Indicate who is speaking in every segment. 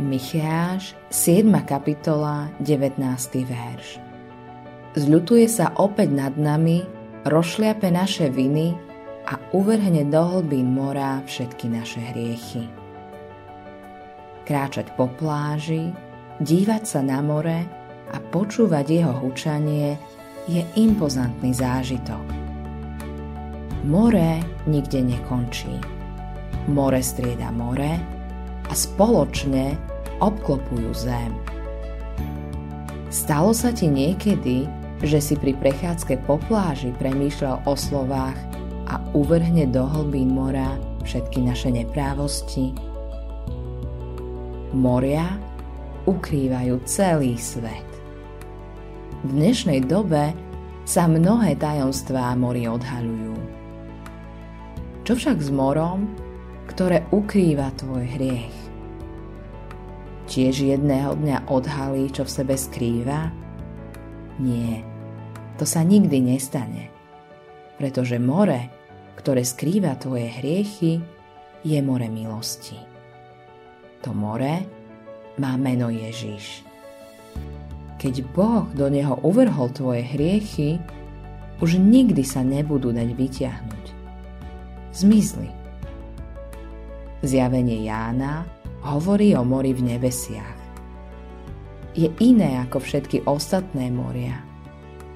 Speaker 1: Micháš, 7. kapitola, 19. verš. Zľutuje sa opäť nad nami, rozšliape naše viny a uvrhne do hlbín mora všetky naše hriechy. Kráčať po pláži, dívať sa na more a počúvať jeho hučanie je impozantný zážitok. More nikde nekončí. More strieda more a spoločne obklopujú zem. Stalo sa ti niekedy, že si pri prechádzke po pláži premýšľal o slovách a uvrhne do hlbín mora všetky naše neprávosti? Moria ukrývajú celý svet. V dnešnej dobe sa mnohé tajomstvá mori odhaľujú. Čo však s morom, ktoré ukrýva tvoj hriech? Tiež jedného dňa odhalí, čo v sebe skrýva? Nie, to sa nikdy nestane. Pretože more, ktoré skrýva tvoje hriechy, je more milosti. To more má meno Ježiš. Keď Boh do neho uvrhol tvoje hriechy, už nikdy sa nebudú dať vyťahnuť. Zmizli. Zjavenie Jána hovorí o mori v nebesiach. Je iné ako všetky ostatné moria –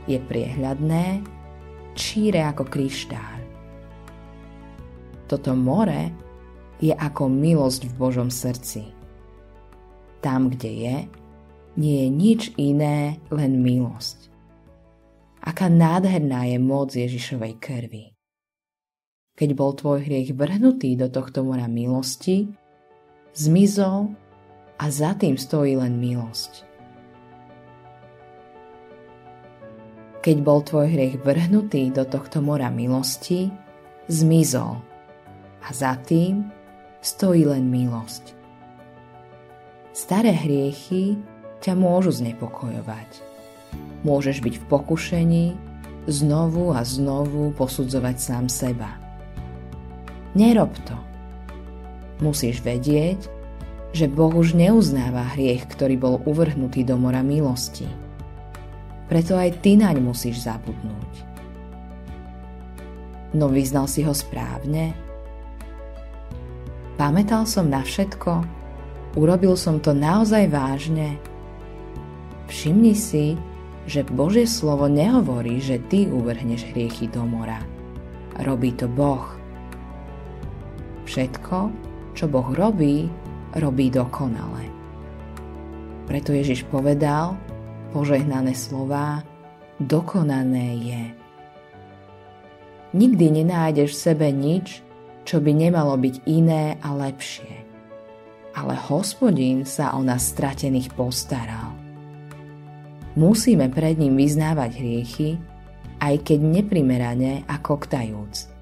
Speaker 1: je priehľadné, číre ako kryštál. Toto more je ako milosť v Božom srdci. Tam, kde je, nie je nič iné, len milosť. Aká nádherná je moc Ježišovej krvi. Keď bol tvoj hriech vrhnutý do tohto mora milosti, zmizol a za tým stojí len milosť. keď bol tvoj hriech vrhnutý do tohto mora milosti, zmizol a za tým stojí len milosť. Staré hriechy ťa môžu znepokojovať. Môžeš byť v pokušení znovu a znovu posudzovať sám seba. Nerob to. Musíš vedieť, že Boh už neuznáva hriech, ktorý bol uvrhnutý do mora milosti preto aj ty naň musíš zabudnúť. No vyznal si ho správne? Pamätal som na všetko? Urobil som to naozaj vážne? Všimni si, že Božie slovo nehovorí, že ty uvrhneš hriechy do mora. Robí to Boh. Všetko, čo Boh robí, robí dokonale. Preto Ježiš povedal, požehnané slová dokonané je. Nikdy nenájdeš v sebe nič, čo by nemalo byť iné a lepšie. Ale hospodín sa o nás stratených postaral. Musíme pred ním vyznávať hriechy, aj keď neprimerane a koktajúc.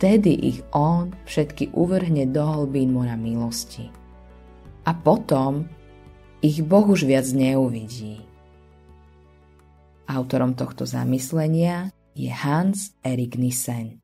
Speaker 1: Vtedy ich on všetky uvrhne do hlbín mora milosti. A potom ich Boh už viac neuvidí. Autorom tohto zamyslenia je Hans Erik Nissen.